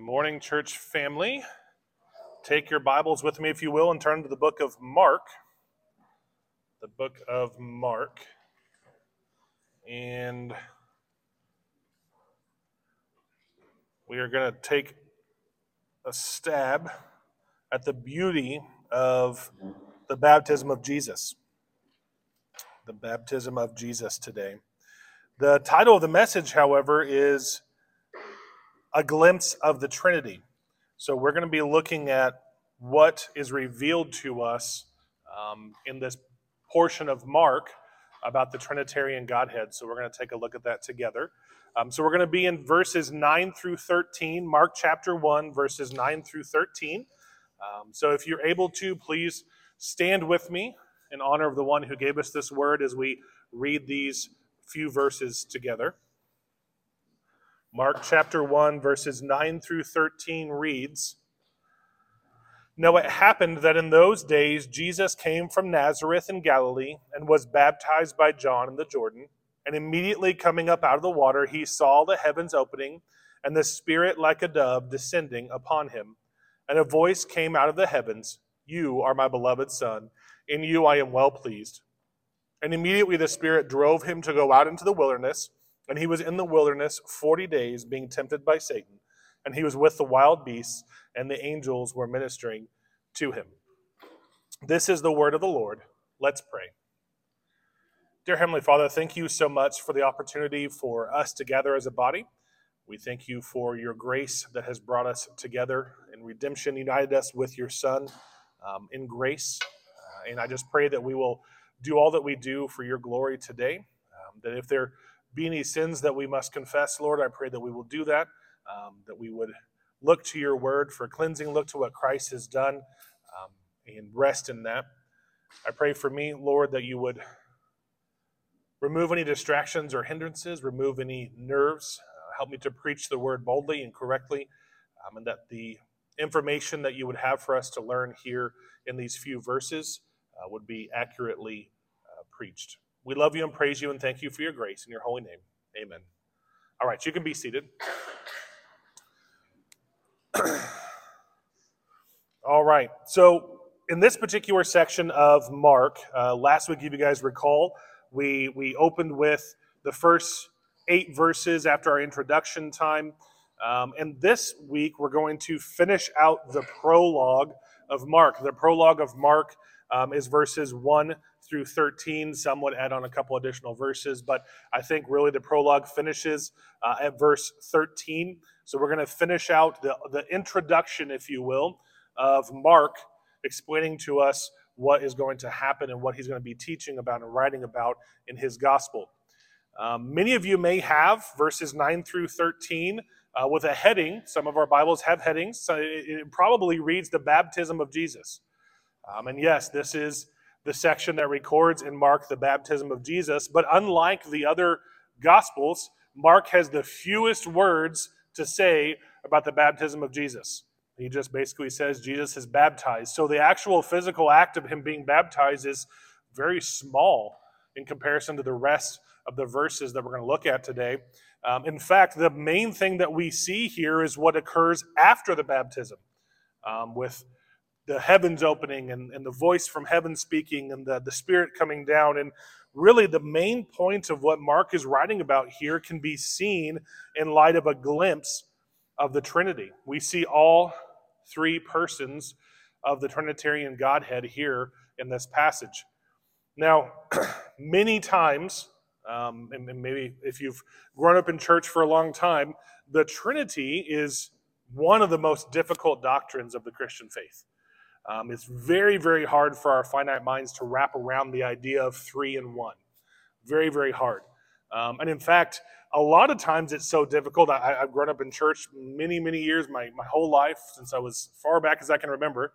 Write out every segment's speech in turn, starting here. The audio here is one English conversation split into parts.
Good morning, church family. Take your Bibles with me, if you will, and turn to the book of Mark. The book of Mark. And we are going to take a stab at the beauty of the baptism of Jesus. The baptism of Jesus today. The title of the message, however, is a glimpse of the Trinity. So we're going to be looking at what is revealed to us um, in this portion of Mark about the Trinitarian Godhead. So we're going to take a look at that together. Um, so we're going to be in verses 9 through 13, Mark chapter 1, verses 9 through 13. Um, so if you're able to, please stand with me in honor of the one who gave us this word as we read these few verses together. Mark chapter 1, verses 9 through 13 reads Now it happened that in those days Jesus came from Nazareth in Galilee and was baptized by John in the Jordan. And immediately coming up out of the water, he saw the heavens opening and the Spirit like a dove descending upon him. And a voice came out of the heavens You are my beloved Son, in you I am well pleased. And immediately the Spirit drove him to go out into the wilderness and he was in the wilderness 40 days being tempted by Satan. And he was with the wild beasts, and the angels were ministering to him. This is the word of the Lord. Let's pray. Dear Heavenly Father, thank you so much for the opportunity for us to gather as a body. We thank you for your grace that has brought us together in redemption, united us with your Son um, in grace. Uh, and I just pray that we will do all that we do for your glory today. Um, that if there be any sins that we must confess, Lord, I pray that we will do that, um, that we would look to your word for cleansing, look to what Christ has done, um, and rest in that. I pray for me, Lord, that you would remove any distractions or hindrances, remove any nerves, uh, help me to preach the word boldly and correctly, um, and that the information that you would have for us to learn here in these few verses uh, would be accurately uh, preached. We love you and praise you and thank you for your grace in your holy name. Amen. All right, you can be seated. All right, so in this particular section of Mark, uh, last week, if you guys recall, we, we opened with the first eight verses after our introduction time. Um, and this week, we're going to finish out the prologue of Mark. The prologue of Mark um, is verses 1 through 13. Some would add on a couple additional verses, but I think really the prologue finishes uh, at verse 13. So we're going to finish out the, the introduction, if you will, of Mark explaining to us what is going to happen and what he's going to be teaching about and writing about in his gospel. Um, many of you may have verses 9 through 13 uh, with a heading. Some of our Bibles have headings. So it, it probably reads the baptism of Jesus. Um, and yes, this is the section that records in Mark the baptism of Jesus. But unlike the other Gospels, Mark has the fewest words to say about the baptism of Jesus. He just basically says Jesus is baptized. So the actual physical act of him being baptized is very small in comparison to the rest of the verses that we're going to look at today. Um, in fact, the main thing that we see here is what occurs after the baptism um, with the heavens opening and, and the voice from heaven speaking and the, the spirit coming down. And really, the main point of what Mark is writing about here can be seen in light of a glimpse of the Trinity. We see all three persons of the Trinitarian Godhead here in this passage. Now, many times, um, and, and maybe if you've grown up in church for a long time, the Trinity is one of the most difficult doctrines of the Christian faith. Um, it's very, very hard for our finite minds to wrap around the idea of three and one. Very, very hard. Um, and in fact, a lot of times it's so difficult. I, have grown up in church many, many years, my, my whole life, since I was far back as I can remember.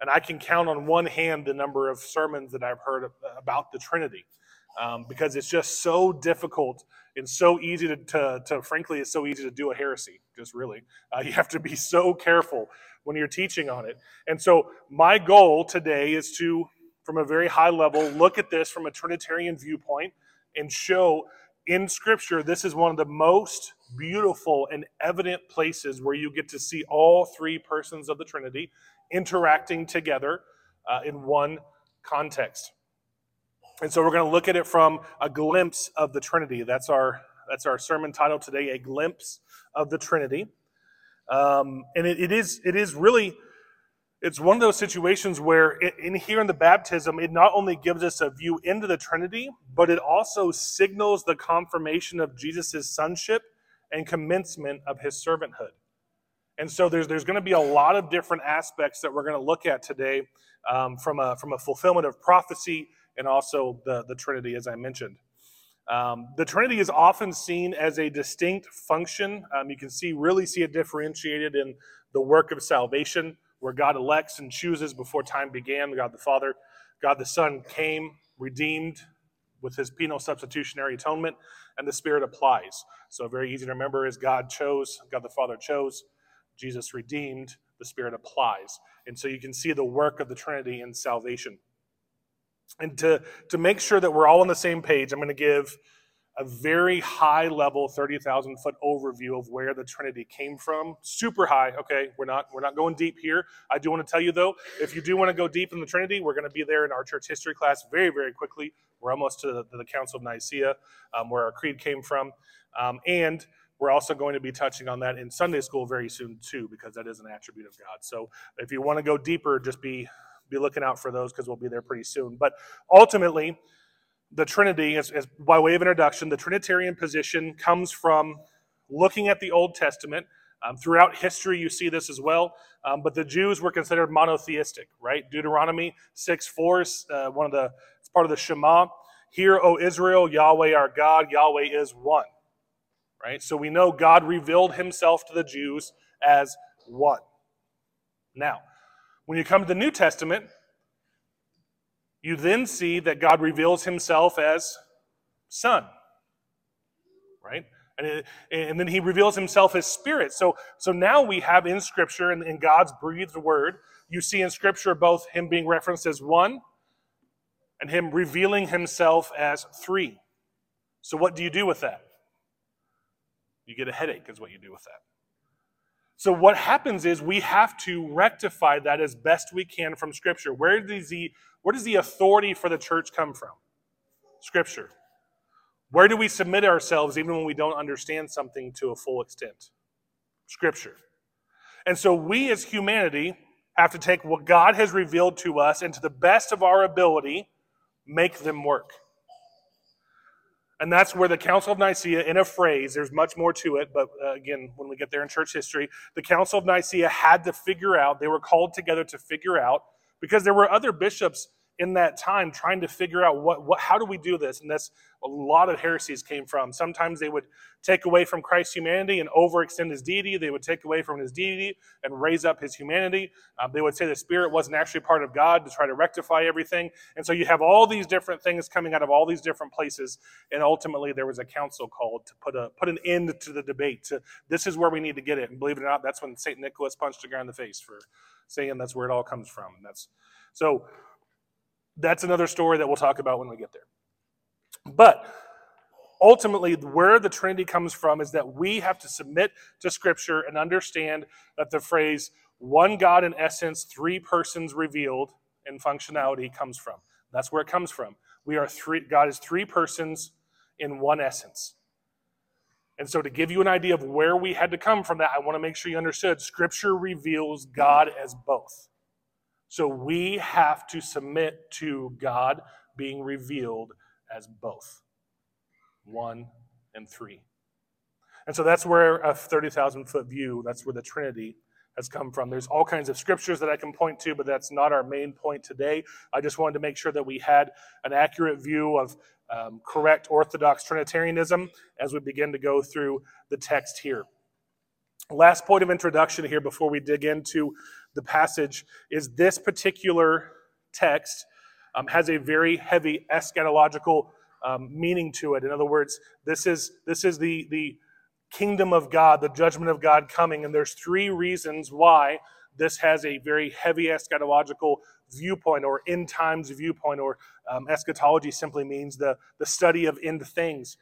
And I can count on one hand the number of sermons that I've heard about the Trinity um, because it's just so difficult and so easy to, to, to, frankly, it's so easy to do a heresy, just really. Uh, you have to be so careful when you're teaching on it. And so, my goal today is to, from a very high level, look at this from a Trinitarian viewpoint and show in Scripture, this is one of the most beautiful and evident places where you get to see all three persons of the Trinity interacting together uh, in one context. And so we're going to look at it from a glimpse of the Trinity. That's our that's our sermon title today: a glimpse of the Trinity. Um, and it, it is it is really it's one of those situations where in here in the baptism it not only gives us a view into the trinity but it also signals the confirmation of jesus' sonship and commencement of his servanthood. And so there's, there's going to be a lot of different aspects that we're going to look at today um, from, a, from a fulfillment of prophecy and also the, the trinity as i mentioned um, the trinity is often seen as a distinct function um, you can see really see it differentiated in the work of salvation where God elects and chooses before time began. God the Father, God the Son came, redeemed with his penal substitutionary atonement, and the Spirit applies. So, very easy to remember is God chose, God the Father chose, Jesus redeemed, the Spirit applies. And so you can see the work of the Trinity in salvation. And to, to make sure that we're all on the same page, I'm going to give a very high level 30,000 foot overview of where the Trinity came from. Super high. Okay, we're not we're not going deep here. I do want to tell you though, if you do want to go deep in the Trinity, we're going to be there in our church history class very very quickly. We're almost to the, to the Council of Nicaea, um, where our creed came from, um, and we're also going to be touching on that in Sunday school very soon too, because that is an attribute of God. So if you want to go deeper, just be be looking out for those because we'll be there pretty soon. But ultimately the Trinity, as, by way of introduction, the Trinitarian position comes from looking at the Old Testament. Um, throughout history, you see this as well. Um, but the Jews were considered monotheistic, right? Deuteronomy 6 4 is uh, one of the, it's part of the Shema. Hear, O Israel, Yahweh our God, Yahweh is one, right? So we know God revealed himself to the Jews as one. Now, when you come to the New Testament, you then see that God reveals himself as Son, right? And, it, and then he reveals himself as Spirit. So, so now we have in Scripture, in, in God's breathed word, you see in Scripture both him being referenced as one and him revealing himself as three. So, what do you do with that? You get a headache, is what you do with that. So, what happens is we have to rectify that as best we can from Scripture. Where does he where does the authority for the church come from? Scripture. Where do we submit ourselves even when we don't understand something to a full extent? Scripture. And so we as humanity have to take what God has revealed to us and to the best of our ability make them work. And that's where the Council of Nicaea, in a phrase, there's much more to it, but uh, again, when we get there in church history, the Council of Nicaea had to figure out, they were called together to figure out because there were other bishops in that time trying to figure out what, what how do we do this? And that's a lot of heresies came from. Sometimes they would take away from christ's humanity and overextend his deity. They would take away from his deity and raise up his humanity. Um, they would say the spirit wasn't actually part of god to try to rectify everything. And so you have all these different things coming out of all these different places. And ultimately there was a council called to put a put an end to the debate to this is where we need to get it. And believe it or not that's when st nicholas punched a guy in the face for saying that's where it all comes from. And that's so that's another story that we'll talk about when we get there. But ultimately, where the Trinity comes from is that we have to submit to Scripture and understand that the phrase one God in essence, three persons revealed in functionality comes from. That's where it comes from. We are three, God is three persons in one essence. And so, to give you an idea of where we had to come from that, I want to make sure you understood Scripture reveals God as both. So, we have to submit to God being revealed as both one and three. And so, that's where a 30,000 foot view, that's where the Trinity has come from. There's all kinds of scriptures that I can point to, but that's not our main point today. I just wanted to make sure that we had an accurate view of um, correct Orthodox Trinitarianism as we begin to go through the text here. Last point of introduction here before we dig into the passage is this particular text um, has a very heavy eschatological um, meaning to it. In other words, this is this is the the kingdom of God, the judgment of God coming, and there's three reasons why this has a very heavy eschatological viewpoint or end times viewpoint, or um, eschatology simply means the, the study of end things.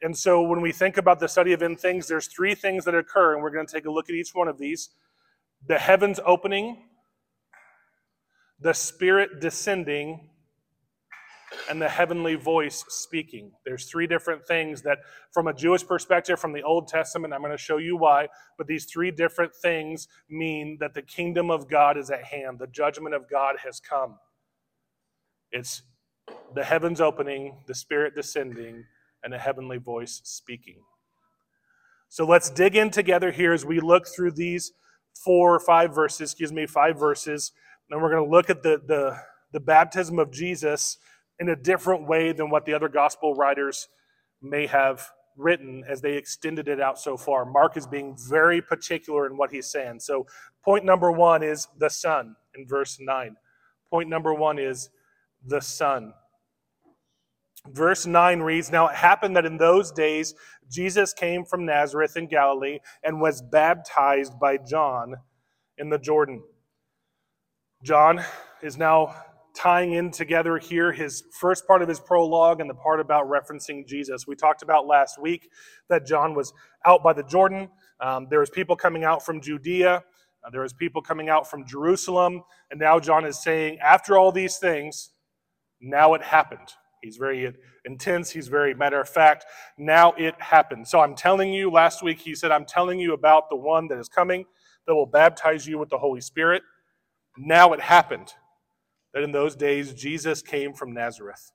And so when we think about the study of end things, there's three things that occur, and we're going to take a look at each one of these the heavens opening, the Spirit descending, and the heavenly voice speaking. There's three different things that, from a Jewish perspective, from the Old Testament, I'm going to show you why, but these three different things mean that the kingdom of God is at hand, the judgment of God has come. It's the heavens opening, the Spirit descending, and a heavenly voice speaking. So let's dig in together here as we look through these four or five verses, excuse me, five verses. And we're going to look at the, the, the baptism of Jesus in a different way than what the other gospel writers may have written as they extended it out so far. Mark is being very particular in what he's saying. So, point number one is the Son in verse 9. Point number one is the Son. Verse 9 reads Now it happened that in those days Jesus came from Nazareth in Galilee and was baptized by John in the Jordan. John is now tying in together here his first part of his prologue and the part about referencing Jesus. We talked about last week that John was out by the Jordan. Um, there was people coming out from Judea. Uh, there was people coming out from Jerusalem. And now John is saying, after all these things, now it happened. He's very intense. He's very matter of fact. Now it happened. So I'm telling you, last week he said, I'm telling you about the one that is coming that will baptize you with the Holy Spirit. Now it happened that in those days Jesus came from Nazareth.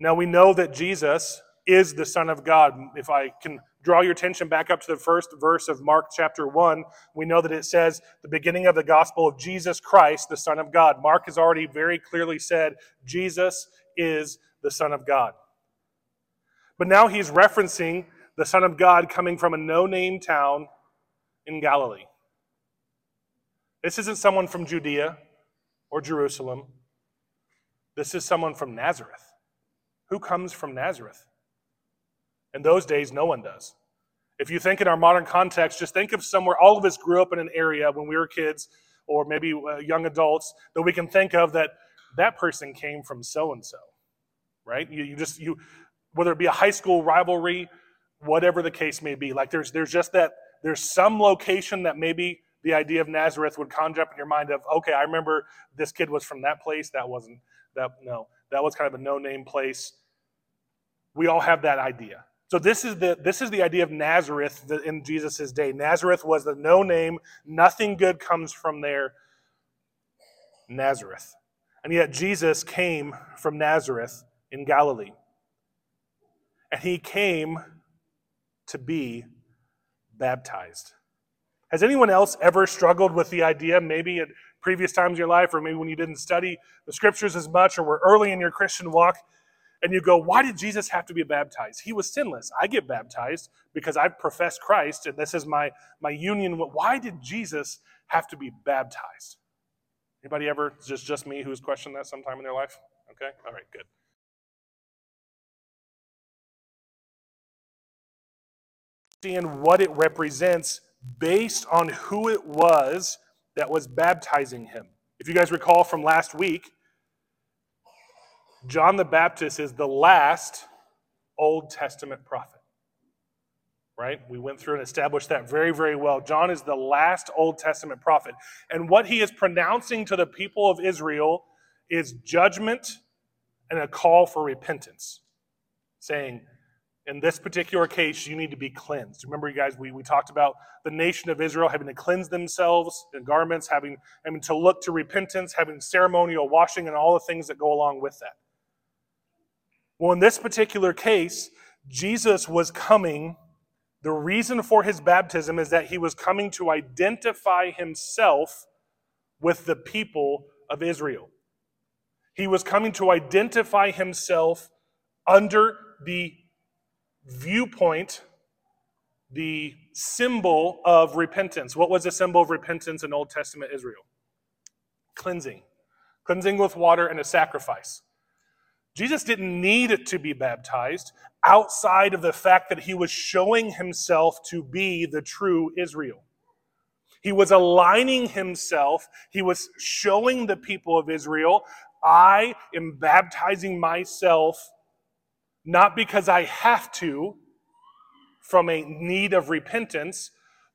Now we know that Jesus is the Son of God. If I can draw your attention back up to the first verse of Mark chapter 1, we know that it says the beginning of the gospel of Jesus Christ, the Son of God. Mark has already very clearly said Jesus is the Son of God. But now he's referencing the Son of God coming from a no name town in Galilee. This isn't someone from Judea or Jerusalem. This is someone from Nazareth. Who comes from Nazareth? In those days, no one does. If you think in our modern context, just think of somewhere, all of us grew up in an area when we were kids, or maybe uh, young adults, that we can think of that that person came from so and so, right? You, you just, you, whether it be a high school rivalry, whatever the case may be, like there's, there's just that, there's some location that maybe the idea of Nazareth would conjure up in your mind of, okay, I remember this kid was from that place. That wasn't, that, no, that was kind of a no name place. We all have that idea. So this is the this is the idea of Nazareth in Jesus' day. Nazareth was the no name, nothing good comes from there. Nazareth. And yet Jesus came from Nazareth in Galilee. And he came to be baptized. Has anyone else ever struggled with the idea, maybe at previous times in your life, or maybe when you didn't study the scriptures as much, or were early in your Christian walk, and you go, why did Jesus have to be baptized? He was sinless. I get baptized because I profess Christ, and this is my, my union. Why did Jesus have to be baptized? Anybody ever, just, just me who's questioned that sometime in their life? Okay, all right, good. Seeing what it represents based on who it was that was baptizing him. If you guys recall from last week, John the Baptist is the last Old Testament prophet. Right? We went through and established that very, very well. John is the last Old Testament prophet. And what he is pronouncing to the people of Israel is judgment and a call for repentance, saying, in this particular case, you need to be cleansed. Remember, you guys, we, we talked about the nation of Israel having to cleanse themselves in garments, having, having to look to repentance, having ceremonial washing, and all the things that go along with that. Well, in this particular case, Jesus was coming. The reason for his baptism is that he was coming to identify himself with the people of Israel. He was coming to identify himself under the viewpoint, the symbol of repentance. What was the symbol of repentance in Old Testament Israel? Cleansing. Cleansing with water and a sacrifice. Jesus didn't need to be baptized outside of the fact that he was showing himself to be the true Israel. He was aligning himself, he was showing the people of Israel, I am baptizing myself not because I have to from a need of repentance,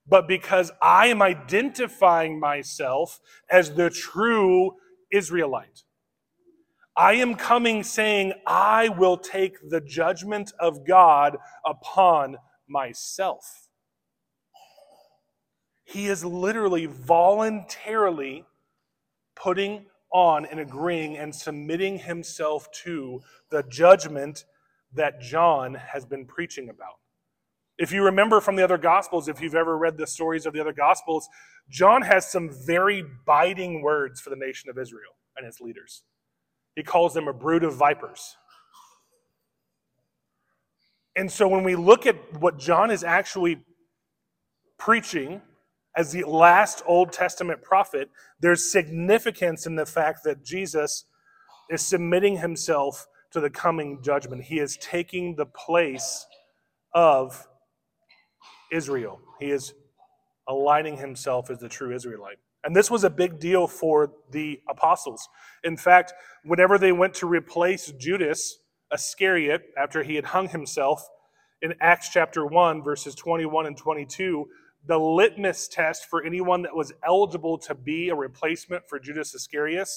but because I am identifying myself as the true Israelite. I am coming saying, I will take the judgment of God upon myself. He is literally voluntarily putting on and agreeing and submitting himself to the judgment that John has been preaching about. If you remember from the other Gospels, if you've ever read the stories of the other Gospels, John has some very biting words for the nation of Israel and its leaders. He calls them a brood of vipers. And so when we look at what John is actually preaching as the last Old Testament prophet, there's significance in the fact that Jesus is submitting himself to the coming judgment. He is taking the place of Israel. He is aligning himself as the true Israelite. And this was a big deal for the apostles. In fact, whenever they went to replace Judas Iscariot after he had hung himself in Acts chapter 1, verses 21 and 22, the litmus test for anyone that was eligible to be a replacement for Judas Iscariot,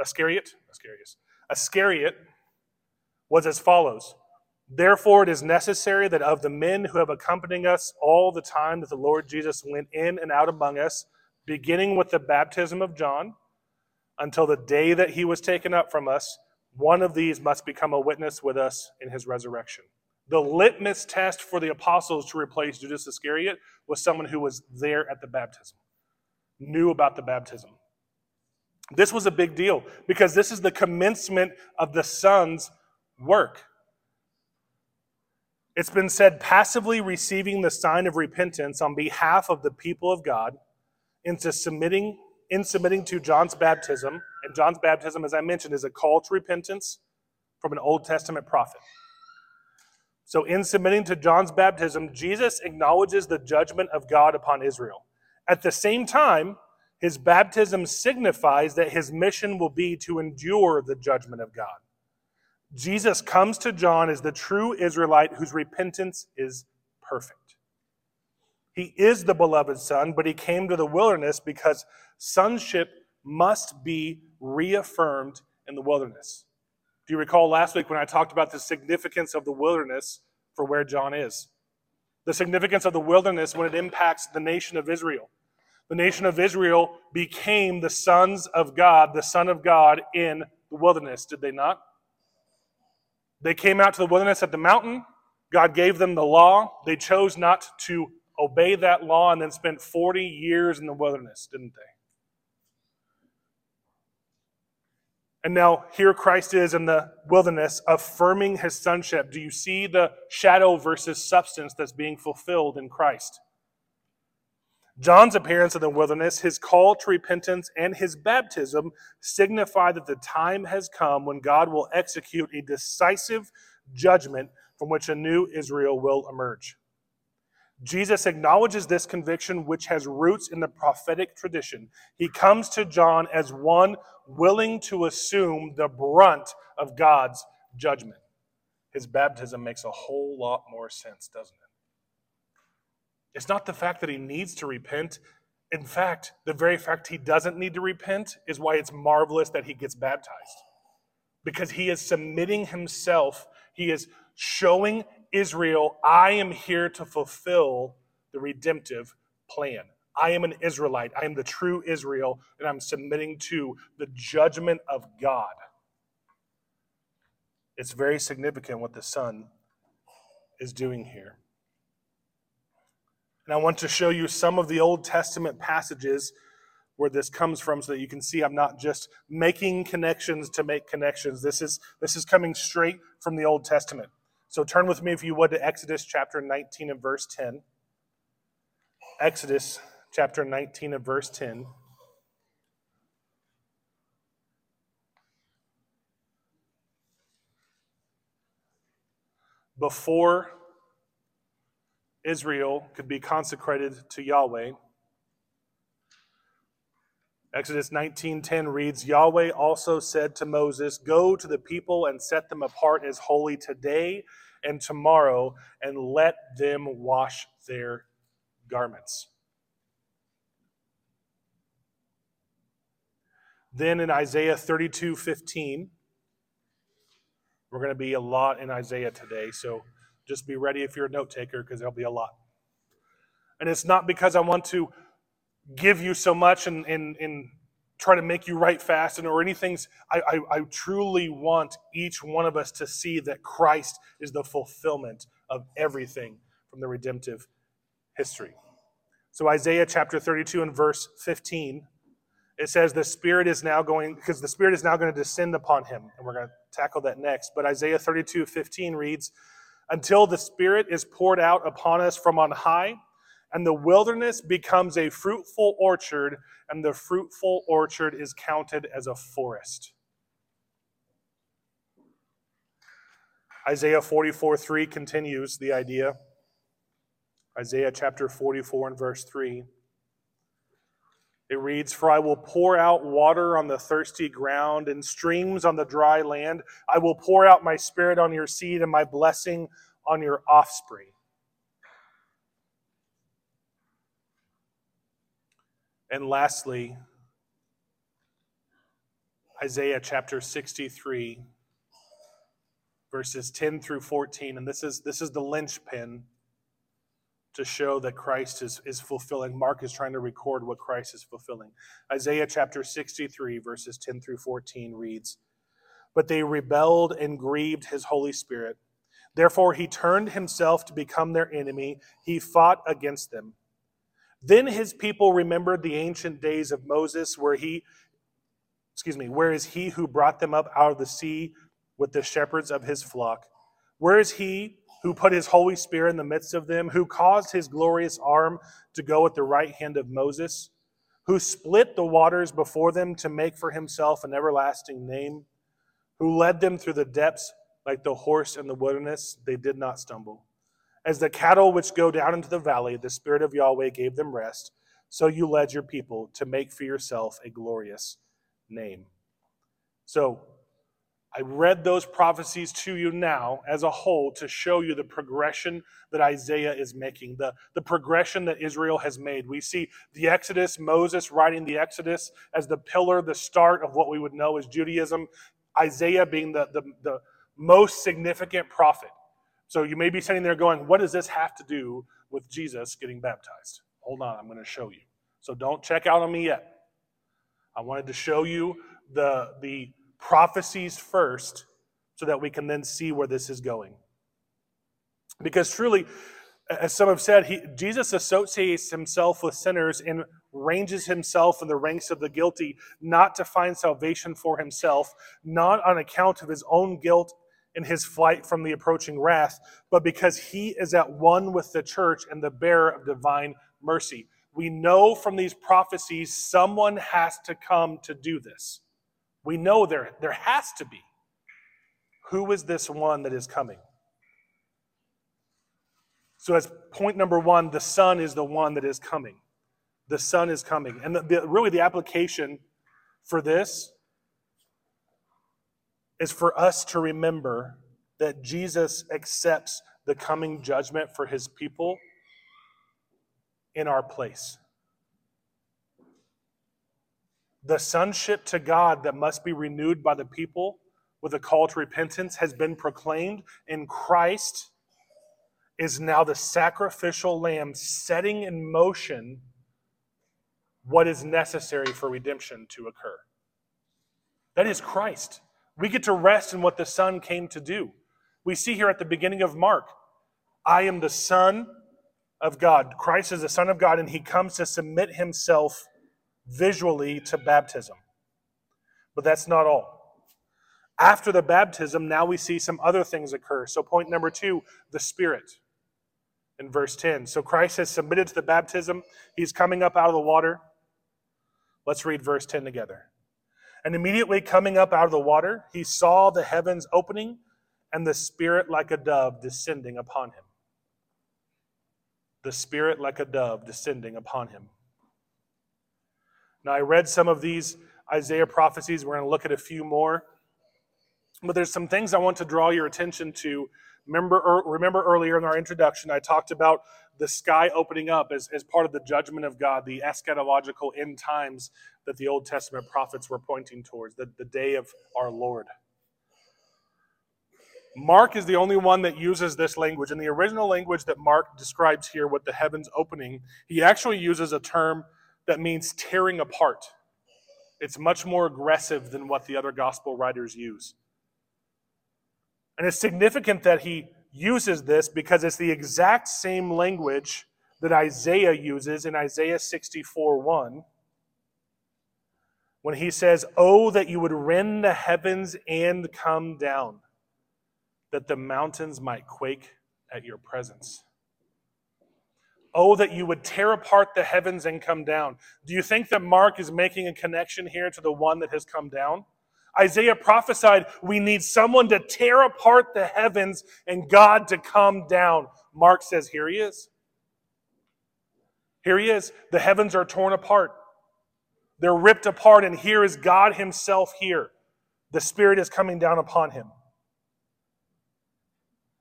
Iscariot, Iscariot, Iscariot was as follows. Therefore, it is necessary that of the men who have accompanied us all the time that the Lord Jesus went in and out among us, beginning with the baptism of John until the day that he was taken up from us, one of these must become a witness with us in his resurrection. The litmus test for the apostles to replace Judas Iscariot was someone who was there at the baptism, knew about the baptism. This was a big deal because this is the commencement of the Son's work. It's been said passively receiving the sign of repentance on behalf of the people of God into submitting in submitting to John's baptism, and John's baptism, as I mentioned, is a call to repentance from an Old Testament prophet. So, in submitting to John's baptism, Jesus acknowledges the judgment of God upon Israel. At the same time, his baptism signifies that his mission will be to endure the judgment of God. Jesus comes to John as the true Israelite whose repentance is perfect. He is the beloved Son, but he came to the wilderness because sonship must be reaffirmed in the wilderness. Do you recall last week when I talked about the significance of the wilderness for where John is? The significance of the wilderness when it impacts the nation of Israel. The nation of Israel became the sons of God, the Son of God in the wilderness, did they not? They came out to the wilderness at the mountain. God gave them the law. They chose not to obey that law and then spent 40 years in the wilderness, didn't they? And now here Christ is in the wilderness affirming his sonship. Do you see the shadow versus substance that's being fulfilled in Christ? John's appearance in the wilderness, his call to repentance, and his baptism signify that the time has come when God will execute a decisive judgment from which a new Israel will emerge. Jesus acknowledges this conviction, which has roots in the prophetic tradition. He comes to John as one willing to assume the brunt of God's judgment. His baptism makes a whole lot more sense, doesn't it? It's not the fact that he needs to repent. In fact, the very fact he doesn't need to repent is why it's marvelous that he gets baptized. Because he is submitting himself, he is showing Israel, I am here to fulfill the redemptive plan. I am an Israelite. I am the true Israel, and I'm submitting to the judgment of God. It's very significant what the Son is doing here. And I want to show you some of the Old Testament passages where this comes from so that you can see I'm not just making connections to make connections. This is, this is coming straight from the Old Testament. So turn with me, if you would, to Exodus chapter 19 and verse 10. Exodus chapter 19 and verse 10. Before Israel could be consecrated to Yahweh, Exodus 19:10 reads, Yahweh also said to Moses, Go to the people and set them apart as holy today and tomorrow, and let them wash their garments. Then in Isaiah 32:15, we're going to be a lot in Isaiah today, so just be ready if you're a note taker because there'll be a lot. And it's not because I want to give you so much and, and, and try to make you write fast and or anything. I, I, I truly want each one of us to see that Christ is the fulfillment of everything from the redemptive history. So Isaiah chapter 32 and verse 15 it says the Spirit is now going, because the Spirit is now going to descend upon him. And we're going to tackle that next. But Isaiah 32 15 reads, Until the Spirit is poured out upon us from on high, and the wilderness becomes a fruitful orchard, and the fruitful orchard is counted as a forest. Isaiah 44 3 continues the idea. Isaiah chapter 44 and verse 3. It reads, For I will pour out water on the thirsty ground and streams on the dry land. I will pour out my spirit on your seed and my blessing on your offspring. And lastly, Isaiah chapter 63, verses 10 through 14. And this is, this is the linchpin to show that Christ is, is fulfilling. Mark is trying to record what Christ is fulfilling. Isaiah chapter 63, verses 10 through 14 reads But they rebelled and grieved his Holy Spirit. Therefore, he turned himself to become their enemy. He fought against them. Then his people remembered the ancient days of Moses, where he, excuse me, where is he who brought them up out of the sea with the shepherds of his flock? Where is he who put his Holy Spirit in the midst of them, who caused his glorious arm to go at the right hand of Moses, who split the waters before them to make for himself an everlasting name, who led them through the depths like the horse in the wilderness, they did not stumble. As the cattle which go down into the valley, the Spirit of Yahweh gave them rest, so you led your people to make for yourself a glorious name. So, I read those prophecies to you now as a whole to show you the progression that Isaiah is making, the, the progression that Israel has made. We see the Exodus, Moses writing the Exodus as the pillar, the start of what we would know as Judaism, Isaiah being the, the, the most significant prophet. So you may be sitting there going, What does this have to do with Jesus getting baptized? Hold on, I'm going to show you. So don't check out on me yet. I wanted to show you the, the prophecies first so that we can then see where this is going. Because truly, as some have said, he, Jesus associates himself with sinners and ranges himself in the ranks of the guilty, not to find salvation for himself, not on account of his own guilt and his flight from the approaching wrath, but because he is at one with the church and the bearer of divine mercy. We know from these prophecies someone has to come to do this. We know there, there has to be. Who is this one that is coming? So, as point number one, the Son is the one that is coming. The Son is coming. And the, the, really, the application for this is for us to remember that Jesus accepts the coming judgment for his people in our place. The sonship to God that must be renewed by the people with a call to repentance has been proclaimed, and Christ is now the sacrificial lamb setting in motion what is necessary for redemption to occur. That is Christ. We get to rest in what the Son came to do. We see here at the beginning of Mark, I am the Son of God. Christ is the Son of God, and he comes to submit himself visually to baptism. But that's not all. After the baptism, now we see some other things occur. So, point number two the Spirit in verse 10. So, Christ has submitted to the baptism, he's coming up out of the water. Let's read verse 10 together. And immediately coming up out of the water, he saw the heavens opening and the Spirit like a dove descending upon him. The Spirit like a dove descending upon him. Now, I read some of these Isaiah prophecies. We're going to look at a few more. But there's some things I want to draw your attention to. Remember, er, remember earlier in our introduction, I talked about the sky opening up as, as part of the judgment of God, the eschatological end times that the Old Testament prophets were pointing towards, the, the day of our Lord. Mark is the only one that uses this language. In the original language that Mark describes here with the heavens opening, he actually uses a term that means tearing apart. It's much more aggressive than what the other gospel writers use. And it's significant that he uses this because it's the exact same language that Isaiah uses in Isaiah 64 1 when he says, Oh, that you would rend the heavens and come down, that the mountains might quake at your presence. Oh, that you would tear apart the heavens and come down. Do you think that Mark is making a connection here to the one that has come down? Isaiah prophesied we need someone to tear apart the heavens and God to come down. Mark says, Here he is. Here he is. The heavens are torn apart, they're ripped apart, and here is God Himself here. The Spirit is coming down upon him.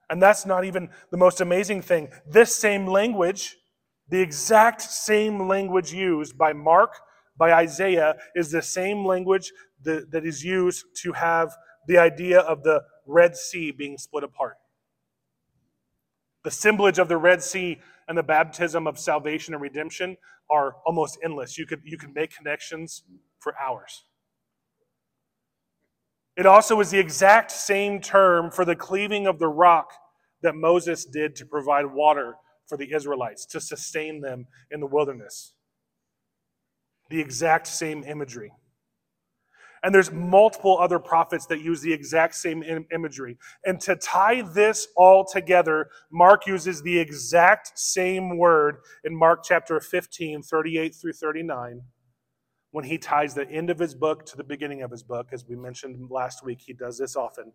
And that's not even the most amazing thing. This same language, the exact same language used by Mark, by Isaiah, is the same language that, that is used to have the idea of the Red Sea being split apart. The symbolage of the Red Sea and the baptism of salvation and redemption are almost endless. You could, you could make connections for hours. It also is the exact same term for the cleaving of the rock that Moses did to provide water for the Israelites, to sustain them in the wilderness. The exact same imagery. And there's multiple other prophets that use the exact same Im- imagery. And to tie this all together, Mark uses the exact same word in Mark chapter 15, 38 through 39, when he ties the end of his book to the beginning of his book. As we mentioned last week, he does this often.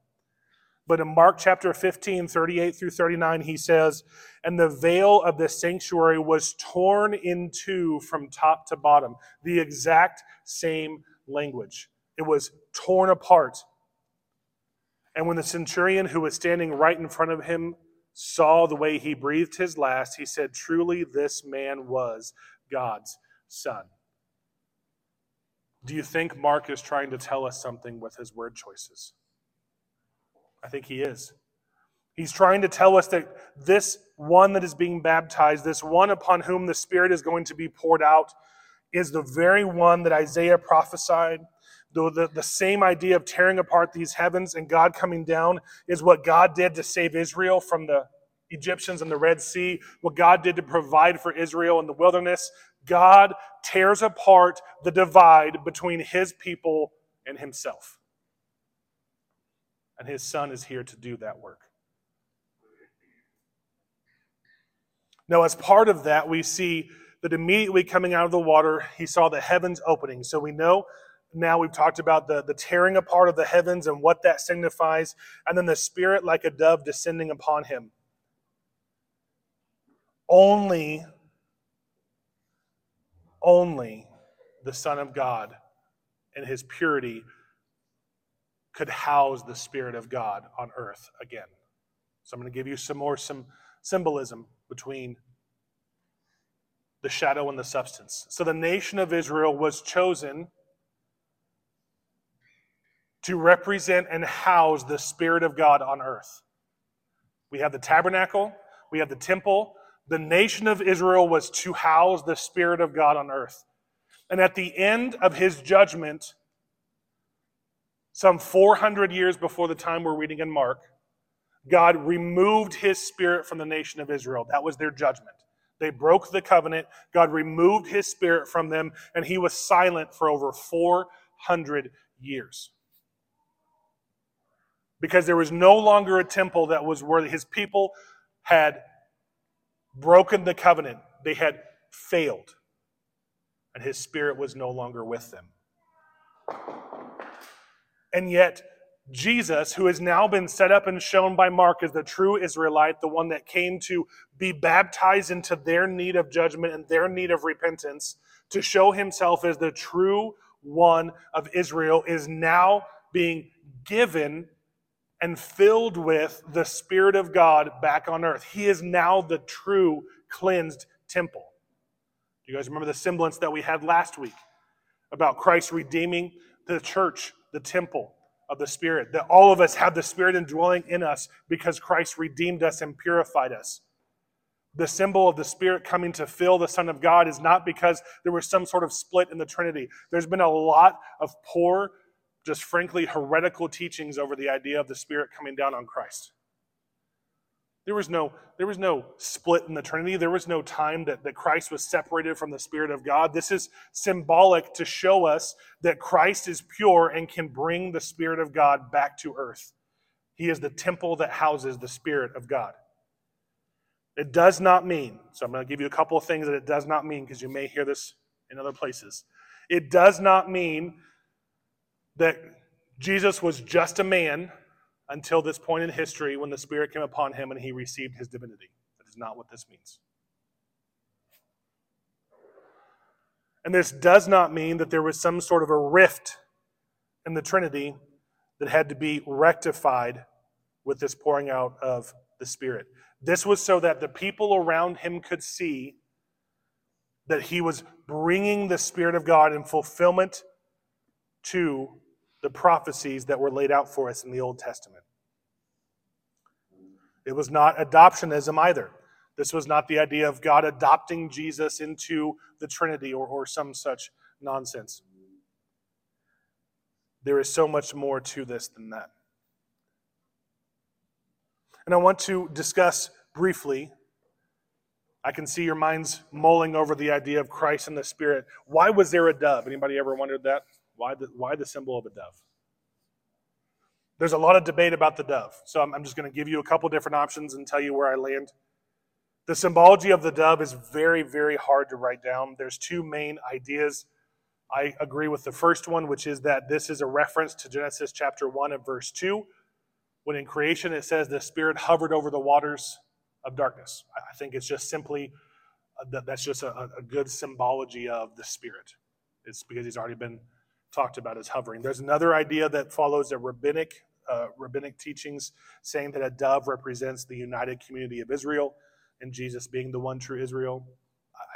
But in Mark chapter 15, 38 through 39, he says, And the veil of the sanctuary was torn in two from top to bottom. The exact same language. It was torn apart. And when the centurion who was standing right in front of him saw the way he breathed his last, he said, Truly, this man was God's son. Do you think Mark is trying to tell us something with his word choices? I think he is. He's trying to tell us that this one that is being baptized, this one upon whom the Spirit is going to be poured out, is the very one that Isaiah prophesied the, the, the same idea of tearing apart these heavens and God coming down is what God did to save Israel from the Egyptians and the Red Sea, what God did to provide for Israel in the wilderness. God tears apart the divide between his people and himself. And his son is here to do that work. Now, as part of that, we see that immediately coming out of the water, he saw the heavens opening. So we know now we've talked about the, the tearing apart of the heavens and what that signifies, and then the Spirit like a dove descending upon him. Only, only the Son of God in his purity could house the Spirit of God on earth again. So I'm going to give you some more some symbolism between the shadow and the substance. So the nation of Israel was chosen to represent and house the Spirit of God on earth. We have the tabernacle, we have the temple. The nation of Israel was to house the Spirit of God on earth. And at the end of his judgment, some 400 years before the time we're reading in Mark, God removed his spirit from the nation of Israel. That was their judgment. They broke the covenant. God removed his spirit from them, and he was silent for over 400 years because there was no longer a temple that was worthy. His people had broken the covenant, they had failed, and his spirit was no longer with them. And yet, Jesus, who has now been set up and shown by Mark as the true Israelite, the one that came to be baptized into their need of judgment and their need of repentance, to show himself as the true one of Israel, is now being given and filled with the Spirit of God back on earth. He is now the true cleansed temple. Do you guys remember the semblance that we had last week about Christ redeeming the church, the temple of the Spirit? That all of us have the Spirit indwelling in us because Christ redeemed us and purified us. The symbol of the Spirit coming to fill the Son of God is not because there was some sort of split in the Trinity. There's been a lot of poor just frankly heretical teachings over the idea of the Spirit coming down on Christ. There was no, there was no split in the Trinity. There was no time that, that Christ was separated from the Spirit of God. This is symbolic to show us that Christ is pure and can bring the Spirit of God back to earth. He is the temple that houses the Spirit of God. It does not mean, so I'm going to give you a couple of things that it does not mean because you may hear this in other places. It does not mean that Jesus was just a man until this point in history when the Spirit came upon him and he received his divinity. That is not what this means. And this does not mean that there was some sort of a rift in the Trinity that had to be rectified with this pouring out of the Spirit. This was so that the people around him could see that he was bringing the Spirit of God in fulfillment to the prophecies that were laid out for us in the Old Testament. It was not adoptionism either. This was not the idea of God adopting Jesus into the Trinity or, or some such nonsense. There is so much more to this than that. And I want to discuss briefly. I can see your minds mulling over the idea of Christ and the Spirit. Why was there a dove? Anybody ever wondered that? Why the, why the symbol of a dove? There's a lot of debate about the dove. So I'm, I'm just going to give you a couple different options and tell you where I land. The symbology of the dove is very, very hard to write down. There's two main ideas. I agree with the first one, which is that this is a reference to Genesis chapter 1 and verse 2, when in creation it says the Spirit hovered over the waters of darkness. I think it's just simply uh, that's just a, a good symbology of the Spirit. It's because he's already been talked about as hovering. There's another idea that follows a rabbinic uh, rabbinic teachings saying that a dove represents the united community of Israel and Jesus being the one true Israel.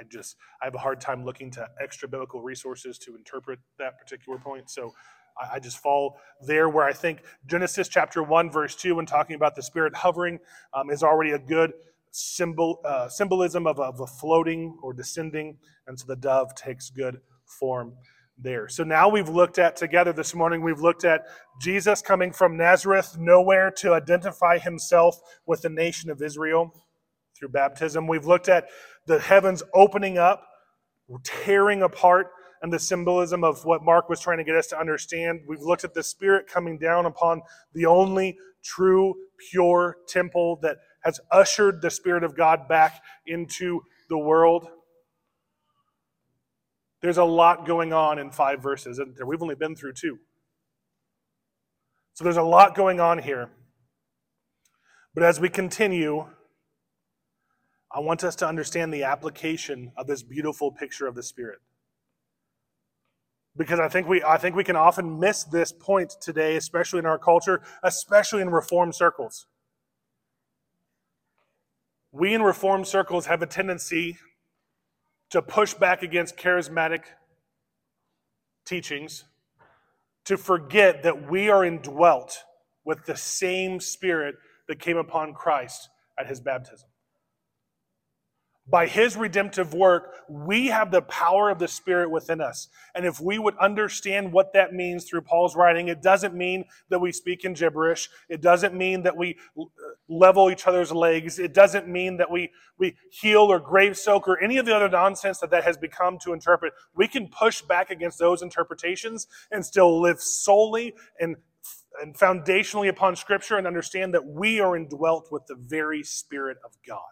I just I have a hard time looking to extra biblical resources to interpret that particular point. So I, just fall there where I think Genesis chapter one verse two, when talking about the Spirit hovering, um, is already a good symbol uh, symbolism of, of a floating or descending, and so the dove takes good form there. So now we've looked at together this morning, we've looked at Jesus coming from Nazareth, nowhere to identify himself with the nation of Israel through baptism. We've looked at the heavens opening up, tearing apart, and the symbolism of what Mark was trying to get us to understand. We've looked at the Spirit coming down upon the only true, pure temple that has ushered the Spirit of God back into the world. There's a lot going on in five verses, isn't there? We've only been through two. So there's a lot going on here. But as we continue, I want us to understand the application of this beautiful picture of the Spirit. Because I think we I think we can often miss this point today, especially in our culture, especially in reform circles. We in reform circles have a tendency to push back against charismatic teachings, to forget that we are indwelt with the same spirit that came upon Christ at his baptism. By his redemptive work, we have the power of the Spirit within us. And if we would understand what that means through Paul's writing, it doesn't mean that we speak in gibberish. It doesn't mean that we uh, level each other's legs. It doesn't mean that we, we heal or grave soak or any of the other nonsense that that has become to interpret. We can push back against those interpretations and still live solely and and foundationally upon Scripture and understand that we are indwelt with the very Spirit of God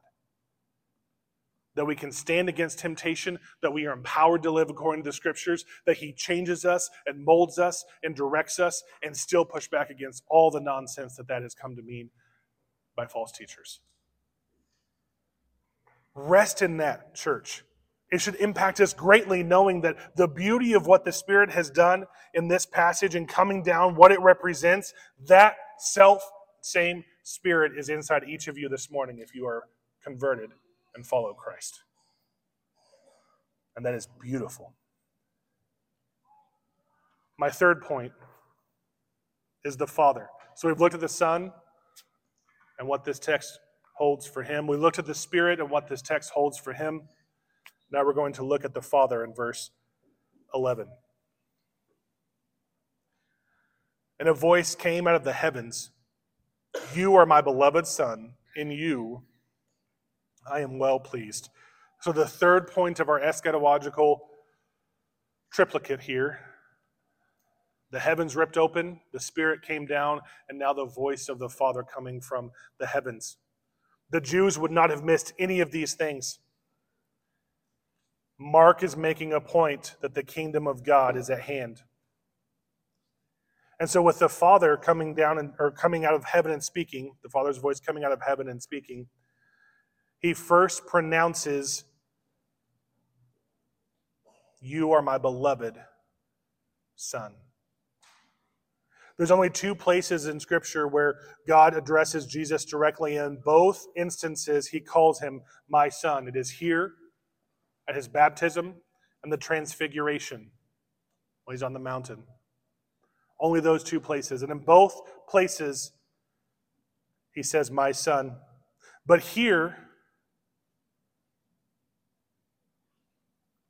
that we can stand against temptation, that we are empowered to live according to the scriptures, that He changes us and molds us and directs us, and still push back against all the nonsense that that has come to mean by false teachers. Rest in that, church. It should impact us greatly knowing that the beauty of what the Spirit has done in this passage and coming down, what it represents, that self same Spirit is inside each of you this morning if you are converted and follow Christ. And that is beautiful. My third point is the Father. So we've looked at the Son and what this text holds for him. We looked at the Spirit and what this text holds for him. Now we're going to look at the Father in verse 11. And a voice came out of the heavens You are my beloved Son, in you I am well pleased. So, the third point of our eschatological triplicate here the heavens ripped open, the Spirit came down, and now the voice of the Father coming from the heavens. The Jews would not have missed any of these things. Mark is making a point that the kingdom of God is at hand. And so, with the Father coming down and, or coming out of heaven and speaking, the Father's voice coming out of heaven and speaking, he first pronounces, You are my beloved Son. There's only two places in Scripture where God addresses Jesus directly. In both instances, he calls him my son. It is here at his baptism and the transfiguration when he's on the mountain. Only those two places. And in both places, he says, My son. But here,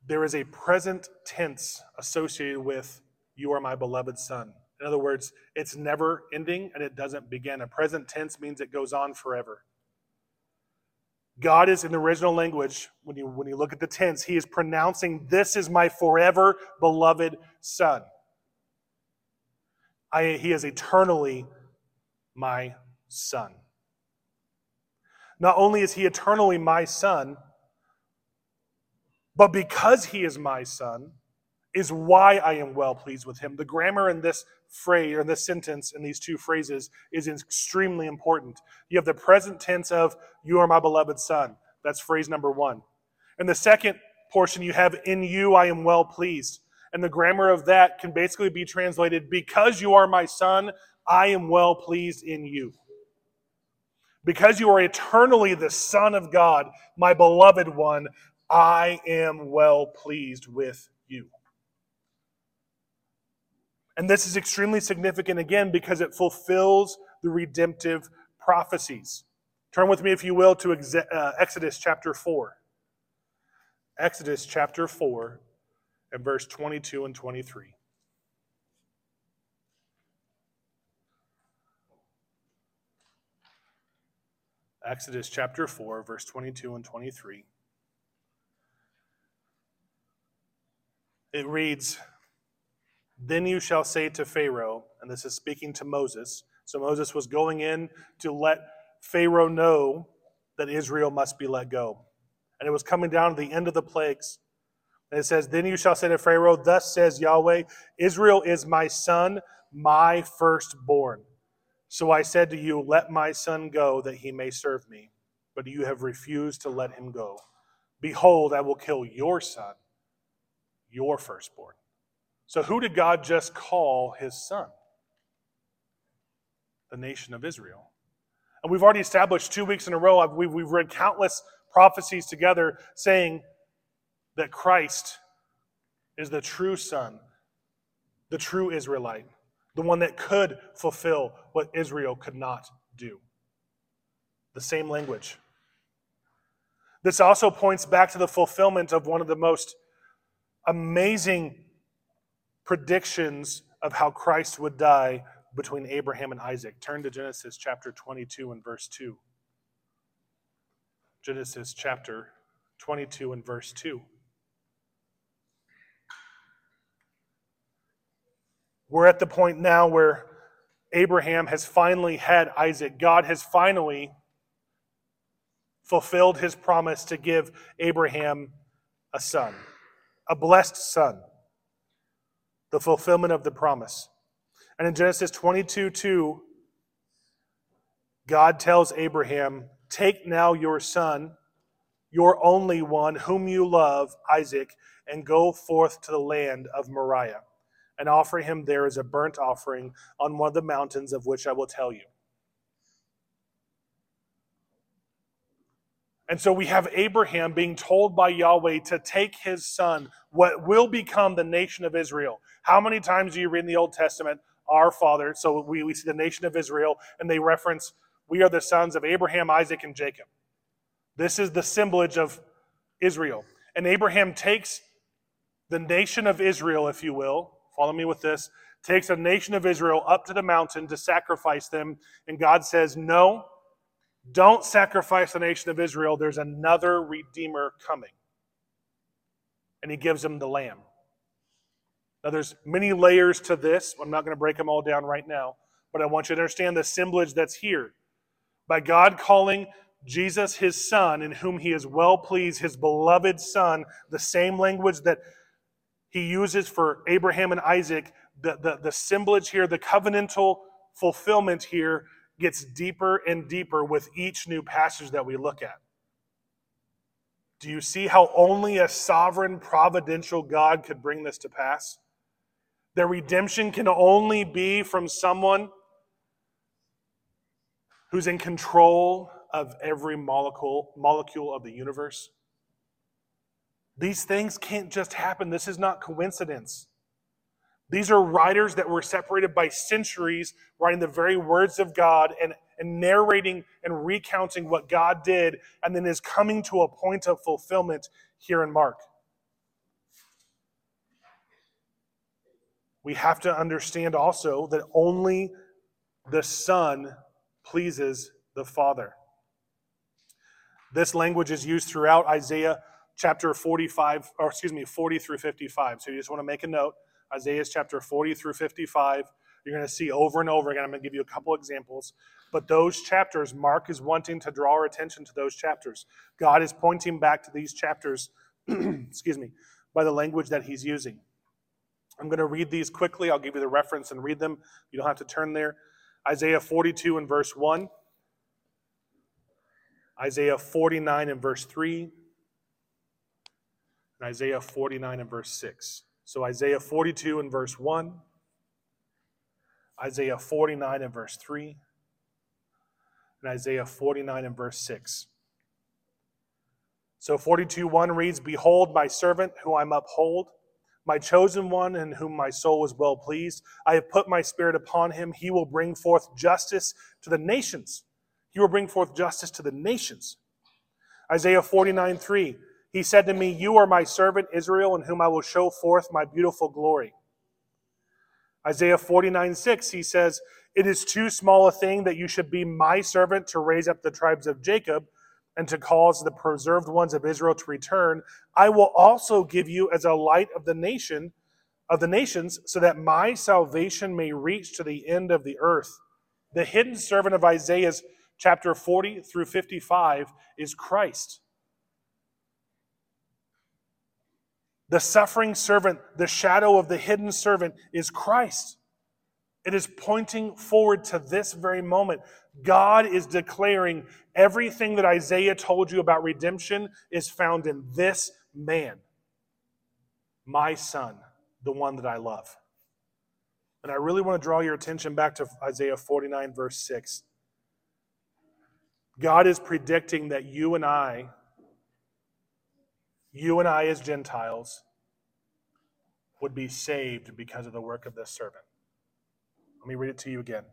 there is a present tense associated with, You are my beloved son. In other words, it's never ending and it doesn't begin. A present tense means it goes on forever. God is in the original language, when you, when you look at the tense, he is pronouncing, This is my forever beloved Son. I, he is eternally my Son. Not only is he eternally my Son, but because he is my Son, is why I am well pleased with him. The grammar in this phrase or this sentence in these two phrases is extremely important. You have the present tense of you are my beloved son. That's phrase number 1. And the second portion you have in you I am well pleased. And the grammar of that can basically be translated because you are my son, I am well pleased in you. Because you are eternally the son of God, my beloved one, I am well pleased with you. And this is extremely significant again because it fulfills the redemptive prophecies. Turn with me, if you will, to uh, Exodus chapter 4. Exodus chapter 4 and verse 22 and 23. Exodus chapter 4, verse 22 and 23. It reads, then you shall say to Pharaoh, and this is speaking to Moses. So Moses was going in to let Pharaoh know that Israel must be let go. And it was coming down to the end of the plagues. And it says, Then you shall say to Pharaoh, Thus says Yahweh, Israel is my son, my firstborn. So I said to you, Let my son go, that he may serve me. But you have refused to let him go. Behold, I will kill your son, your firstborn. So, who did God just call his son? The nation of Israel. And we've already established two weeks in a row, we've, read countless prophecies together saying that Christ is the true son, the true Israelite, the one that could fulfill what Israel could not do. The same language. This also points back to the fulfillment of one of the most amazing predictions of how Christ would die between Abraham and Isaac. Turn to Genesis chapter 22 and verse 2. Genesis chapter 22 and verse 2. We're at the point now where Abraham has finally had Isaac. God has finally fulfilled his promise to give Abraham a son, a blessed son the fulfillment of the promise. And in Genesis 22 2, God tells Abraham, Take now your son, your only one, whom you love, Isaac, and go forth to the land of Moriah, and offer him there as a burnt offering on one of the mountains of which I will tell you. And so we have Abraham being told by Yahweh to take his son, what will become the nation of Israel. How many times do you read in the Old Testament, our father? So we, we see the nation of Israel, and they reference, we are the sons of Abraham, Isaac, and Jacob. This is the symbolage of Israel. And Abraham takes the nation of Israel, if you will, follow me with this, takes a nation of Israel up to the mountain to sacrifice them. And God says, No, don't sacrifice the nation of Israel. There's another Redeemer coming. And he gives them the lamb. Now, there's many layers to this. I'm not going to break them all down right now, but I want you to understand the assemblage that's here. By God calling Jesus, his son, in whom he is well pleased, his beloved son, the same language that he uses for Abraham and Isaac, the, the, the assemblage here, the covenantal fulfillment here gets deeper and deeper with each new passage that we look at. Do you see how only a sovereign, providential God could bring this to pass? Their redemption can only be from someone who's in control of every molecule, molecule of the universe. These things can't just happen. This is not coincidence. These are writers that were separated by centuries, writing the very words of God and, and narrating and recounting what God did, and then is coming to a point of fulfillment here in Mark. We have to understand also that only the Son pleases the Father. This language is used throughout Isaiah chapter 45, or excuse me, 40 through 55. So you just want to make a note. Isaiah chapter 40 through 55. You're going to see over and over again. I'm going to give you a couple examples. But those chapters, Mark is wanting to draw our attention to those chapters. God is pointing back to these chapters, excuse me, by the language that he's using. I'm going to read these quickly. I'll give you the reference and read them. You don't have to turn there. Isaiah 42 and verse 1. Isaiah 49 and verse 3, and Isaiah 49 and verse 6. So Isaiah 42 and verse 1, Isaiah 49 and verse 3, and Isaiah 49 and verse 6. So 42 1 reads, Behold, my servant who I'm uphold, my chosen one in whom my soul is well pleased. I have put my spirit upon him. He will bring forth justice to the nations. He will bring forth justice to the nations. Isaiah 49 3. He said to me, You are my servant Israel, in whom I will show forth my beautiful glory. Isaiah 49 6, he says, It is too small a thing that you should be my servant to raise up the tribes of Jacob and to cause the preserved ones of Israel to return. I will also give you as a light of the nation of the nations, so that my salvation may reach to the end of the earth. The hidden servant of Isaiah's chapter 40 through 55 is Christ. The suffering servant, the shadow of the hidden servant is Christ. It is pointing forward to this very moment. God is declaring everything that Isaiah told you about redemption is found in this man, my son, the one that I love. And I really want to draw your attention back to Isaiah 49, verse 6. God is predicting that you and I, you and I as Gentiles, would be saved because of the work of this servant. Let me read it to you again.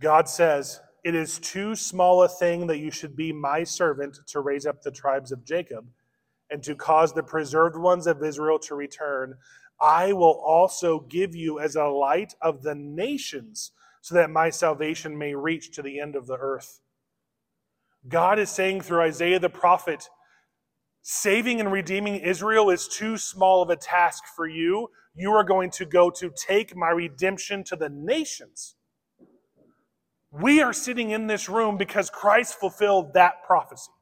God says, It is too small a thing that you should be my servant to raise up the tribes of Jacob and to cause the preserved ones of Israel to return. I will also give you as a light of the nations so that my salvation may reach to the end of the earth. God is saying through Isaiah the prophet, saving and redeeming Israel is too small of a task for you. You are going to go to take my redemption to the nations. We are sitting in this room because Christ fulfilled that prophecy.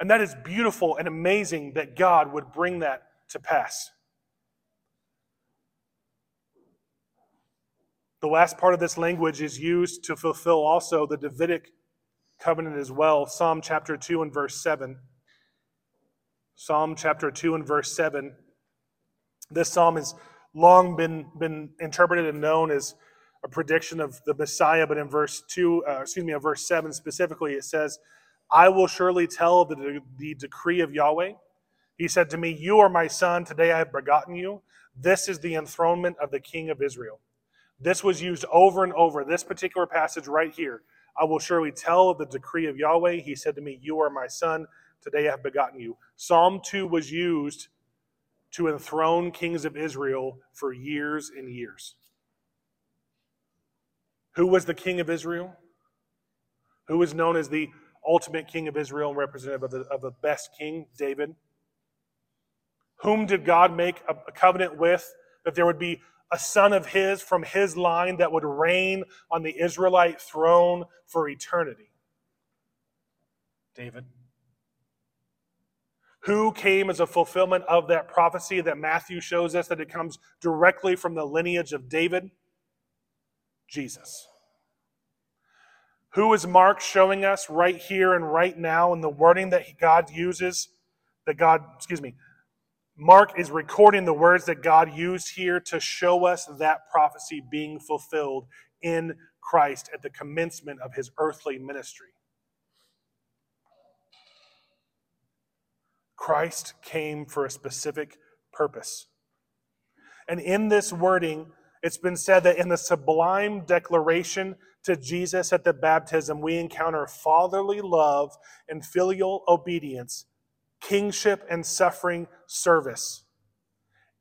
And that is beautiful and amazing that God would bring that to pass. The last part of this language is used to fulfill also the Davidic covenant as well. Psalm chapter 2 and verse 7. Psalm chapter 2 and verse 7. This psalm has long been, been interpreted and known as a prediction of the Messiah, but in verse 2, uh, excuse me, in verse 7 specifically, it says, I will surely tell the, the decree of Yahweh. He said to me, You are my son, today I have begotten you. This is the enthronement of the king of Israel. This was used over and over. This particular passage right here. I will surely tell of the decree of Yahweh. He said to me, You are my son, today I have begotten you. Psalm 2 was used to enthrone kings of Israel for years and years. Who was the king of Israel? Who was known as the ultimate king of Israel and representative of the, of the best king, David? Whom did God make a, a covenant with that there would be a son of his from his line that would reign on the Israelite throne for eternity? David. Who came as a fulfillment of that prophecy that Matthew shows us that it comes directly from the lineage of David? Jesus. Who is Mark showing us right here and right now in the wording that God uses? That God, excuse me, Mark is recording the words that God used here to show us that prophecy being fulfilled in Christ at the commencement of his earthly ministry. Christ came for a specific purpose. And in this wording, it's been said that in the sublime declaration to Jesus at the baptism, we encounter fatherly love and filial obedience, kingship and suffering service.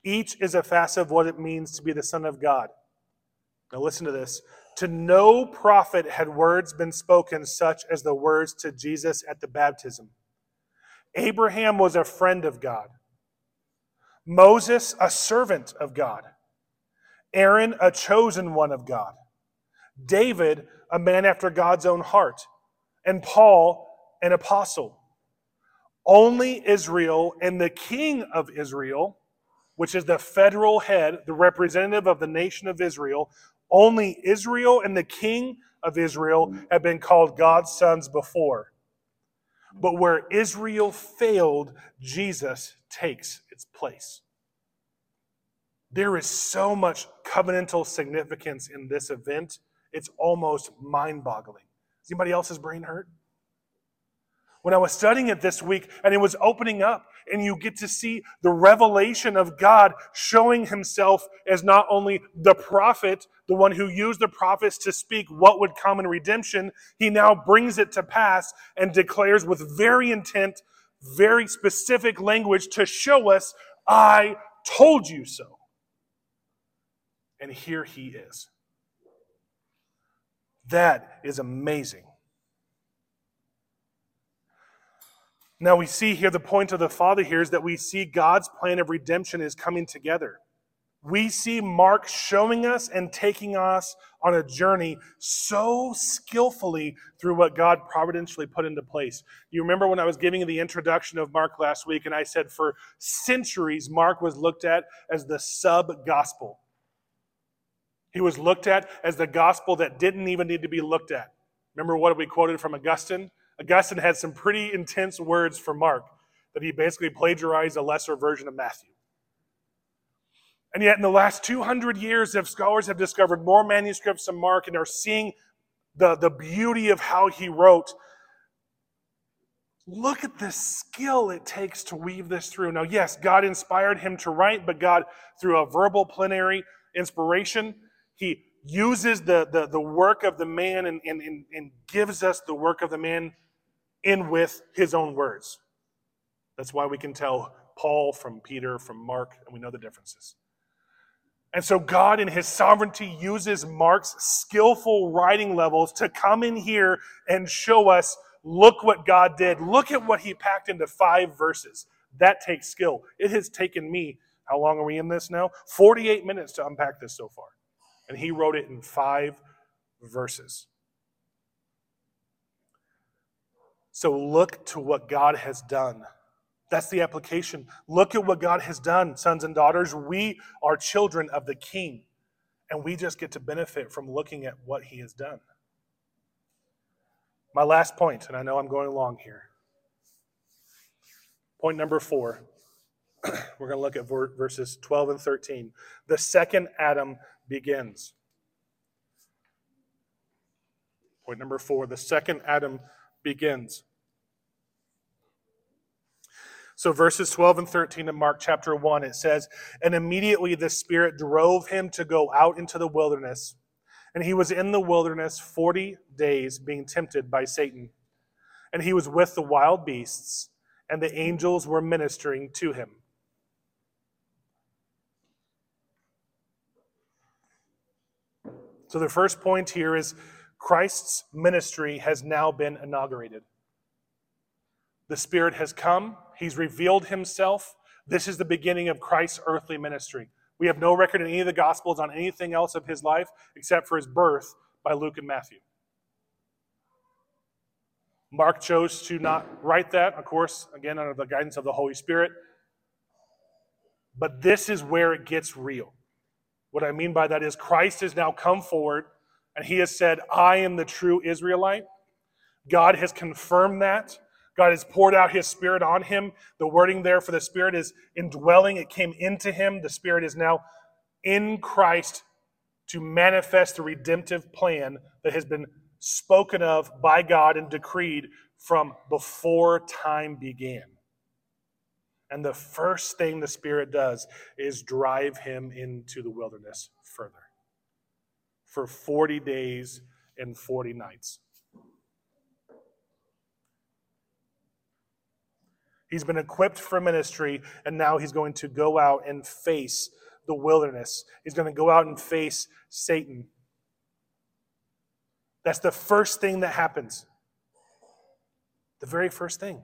Each is a facet of what it means to be the Son of God. Now, listen to this. To no prophet had words been spoken such as the words to Jesus at the baptism. Abraham was a friend of God, Moses, a servant of God, Aaron, a chosen one of God, David, a man after God's own heart, and Paul, an apostle. Only Israel and the king of Israel, which is the federal head, the representative of the nation of Israel, only Israel and the king of Israel have been called God's sons before. But where Israel failed, Jesus takes its place. There is so much covenantal significance in this event, it's almost mind boggling. Is anybody else's brain hurt? When I was studying it this week and it was opening up and you get to see the revelation of God showing himself as not only the prophet, the one who used the prophets to speak what would come in redemption, he now brings it to pass and declares with very intent, very specific language to show us, I told you so. And here he is. That is amazing. Now we see here the point of the Father here is that we see God's plan of redemption is coming together. We see Mark showing us and taking us on a journey so skillfully through what God providentially put into place. You remember when I was giving the introduction of Mark last week, and I said for centuries, Mark was looked at as the sub gospel. He was looked at as the gospel that didn't even need to be looked at. Remember what we quoted from Augustine? Augustine had some pretty intense words for Mark that he basically plagiarized a lesser version of Matthew. And yet, in the last 200 years, if scholars have discovered more manuscripts of Mark and are seeing the, the beauty of how he wrote, look at the skill it takes to weave this through. Now, yes, God inspired him to write, but God, through a verbal plenary inspiration, he uses the, the, the work of the man and, and, and gives us the work of the man in with his own words. That's why we can tell Paul from Peter, from Mark, and we know the differences. And so God, in his sovereignty, uses Mark's skillful writing levels to come in here and show us look what God did. Look at what he packed into five verses. That takes skill. It has taken me, how long are we in this now? 48 minutes to unpack this so far. And he wrote it in five verses. So look to what God has done. That's the application. Look at what God has done, sons and daughters. We are children of the King, and we just get to benefit from looking at what He has done. My last point, and I know I'm going long here. Point number four. We're going to look at verses 12 and 13. The second Adam begins. Point number four the second Adam begins. So, verses 12 and 13 in Mark chapter 1, it says, And immediately the Spirit drove him to go out into the wilderness. And he was in the wilderness 40 days being tempted by Satan. And he was with the wild beasts, and the angels were ministering to him. So, the first point here is Christ's ministry has now been inaugurated. The Spirit has come, He's revealed Himself. This is the beginning of Christ's earthly ministry. We have no record in any of the Gospels on anything else of His life except for His birth by Luke and Matthew. Mark chose to not write that, of course, again, under the guidance of the Holy Spirit. But this is where it gets real. What I mean by that is Christ has now come forward and he has said, I am the true Israelite. God has confirmed that. God has poured out his spirit on him. The wording there for the spirit is indwelling. It came into him. The spirit is now in Christ to manifest the redemptive plan that has been spoken of by God and decreed from before time began. And the first thing the Spirit does is drive him into the wilderness further for 40 days and 40 nights. He's been equipped for ministry, and now he's going to go out and face the wilderness. He's going to go out and face Satan. That's the first thing that happens. The very first thing.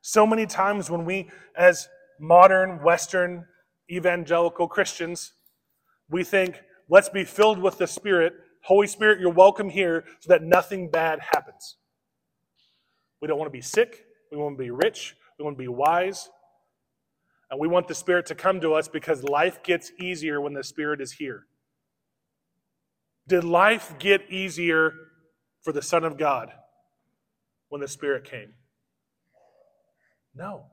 So many times when we, as modern, Western, evangelical Christians, we think, let's be filled with the Spirit. Holy Spirit, you're welcome here so that nothing bad happens. We don't want to be sick. We want to be rich. We want to be wise. And we want the Spirit to come to us because life gets easier when the Spirit is here. Did life get easier for the Son of God when the Spirit came? No.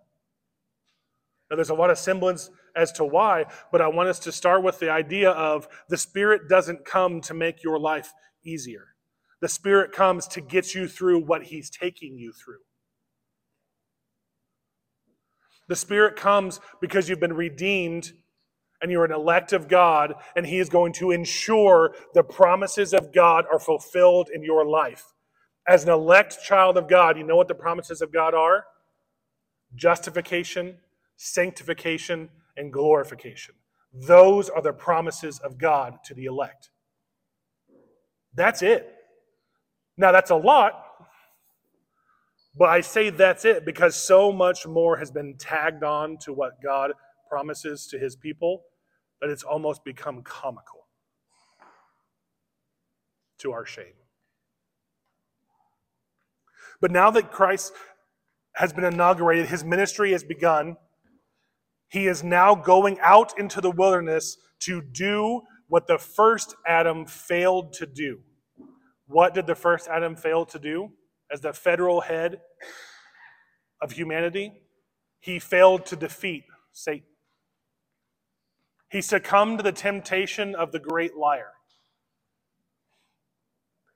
Now, there's a lot of semblance as to why, but I want us to start with the idea of the Spirit doesn't come to make your life easier. The Spirit comes to get you through what He's taking you through. The Spirit comes because you've been redeemed and you're an elect of God, and He is going to ensure the promises of God are fulfilled in your life. As an elect child of God, you know what the promises of God are? Justification, sanctification, and glorification. Those are the promises of God to the elect. That's it. Now, that's a lot, but I say that's it because so much more has been tagged on to what God promises to his people that it's almost become comical to our shame. But now that Christ has been inaugurated, his ministry has begun, he is now going out into the wilderness to do what the first Adam failed to do. What did the first Adam fail to do as the federal head of humanity? He failed to defeat Satan. He succumbed to the temptation of the great liar.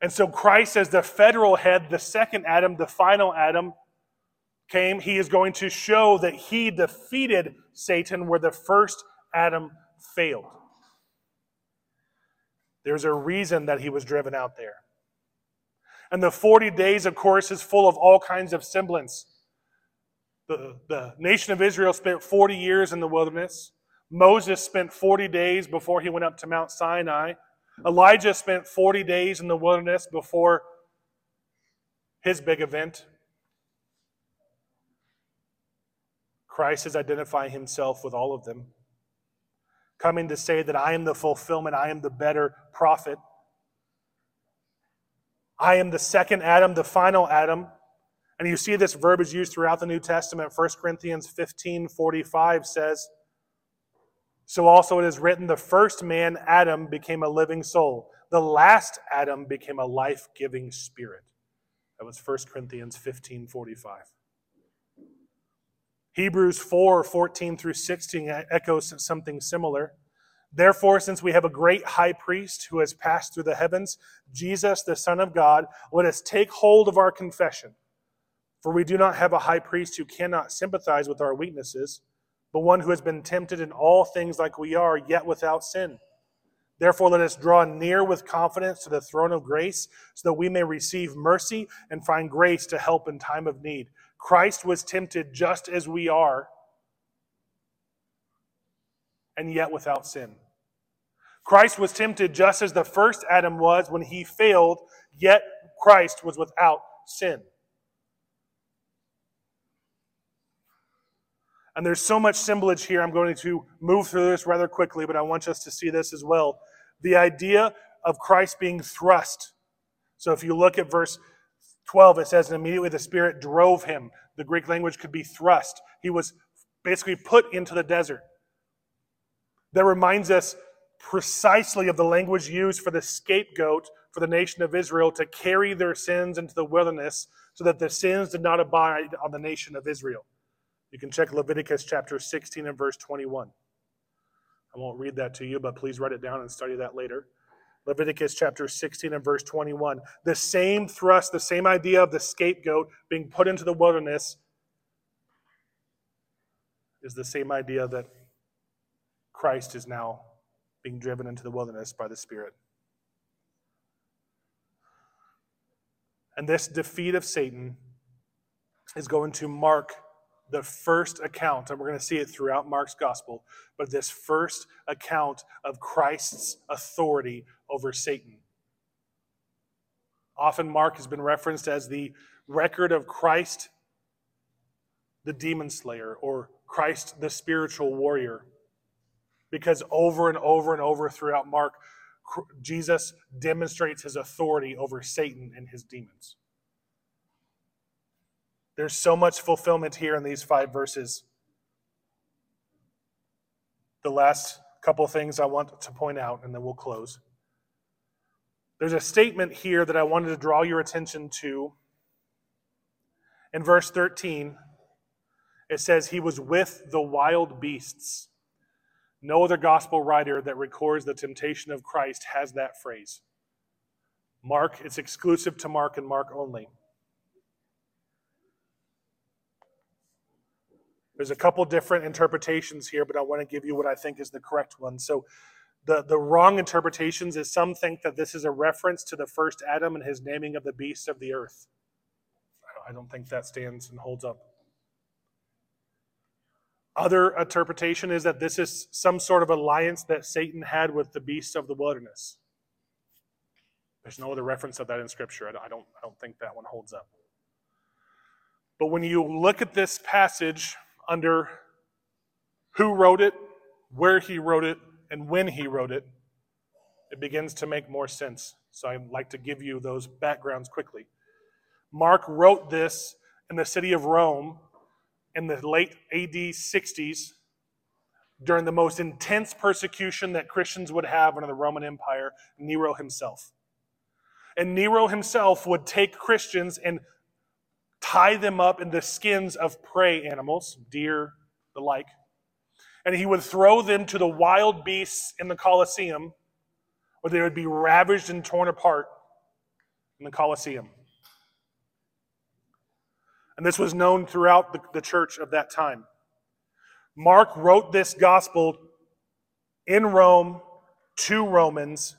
And so Christ, as the federal head, the second Adam, the final Adam, came, he is going to show that he defeated Satan where the first Adam failed. There's a reason that he was driven out there. And the 40 days, of course, is full of all kinds of semblance. The, the nation of Israel spent 40 years in the wilderness. Moses spent 40 days before he went up to Mount Sinai. Elijah spent 40 days in the wilderness before his big event. Christ is identifying himself with all of them, coming to say that I am the fulfillment, I am the better prophet. I am the second Adam, the final Adam. And you see this verbiage used throughout the New Testament. 1 Corinthians 15 45 says, So also it is written, the first man, Adam, became a living soul. the last Adam became a life giving spirit. That was 1 Corinthians 15 45. Hebrews 4 14 through 16 echoes something similar. Therefore, since we have a great high priest who has passed through the heavens, Jesus, the Son of God, let us take hold of our confession. For we do not have a high priest who cannot sympathize with our weaknesses, but one who has been tempted in all things like we are, yet without sin. Therefore, let us draw near with confidence to the throne of grace, so that we may receive mercy and find grace to help in time of need. Christ was tempted just as we are and yet without sin. Christ was tempted just as the first Adam was when he failed, yet Christ was without sin. And there's so much symbolage here. I'm going to move through this rather quickly, but I want us to see this as well. The idea of Christ being thrust. So if you look at verse 12, it says, And immediately the Spirit drove him. The Greek language could be thrust. He was basically put into the desert that reminds us precisely of the language used for the scapegoat for the nation of Israel to carry their sins into the wilderness so that the sins did not abide on the nation of Israel. You can check Leviticus chapter 16 and verse 21. I won't read that to you, but please write it down and study that later. Leviticus chapter 16 and verse 21. The same thrust, the same idea of the scapegoat being put into the wilderness is the same idea that Christ is now being driven into the wilderness by the Spirit. And this defeat of Satan is going to mark the first account, and we're going to see it throughout Mark's gospel, but this first account of Christ's authority over Satan. Often, Mark has been referenced as the record of Christ, the demon slayer, or Christ, the spiritual warrior because over and over and over throughout Mark, Jesus demonstrates his authority over Satan and his demons. There's so much fulfillment here in these five verses. The last couple things I want to point out, and then we'll close. There's a statement here that I wanted to draw your attention to. In verse 13, it says, He was with the wild beasts. No other gospel writer that records the temptation of Christ has that phrase. Mark, it's exclusive to Mark and Mark only. There's a couple different interpretations here, but I want to give you what I think is the correct one. So, the, the wrong interpretations is some think that this is a reference to the first Adam and his naming of the beasts of the earth. I don't think that stands and holds up. Other interpretation is that this is some sort of alliance that Satan had with the beasts of the wilderness. There's no other reference of that in Scripture. I don't, I don't think that one holds up. But when you look at this passage under who wrote it, where he wrote it, and when he wrote it, it begins to make more sense. So I'd like to give you those backgrounds quickly. Mark wrote this in the city of Rome in the late AD 60s during the most intense persecution that Christians would have under the Roman Empire, Nero himself. And Nero himself would take Christians and tie them up in the skins of prey animals, deer, the like, and he would throw them to the wild beasts in the Colosseum, where they would be ravaged and torn apart in the Colosseum. And this was known throughout the, the church of that time. Mark wrote this gospel in Rome to Romans,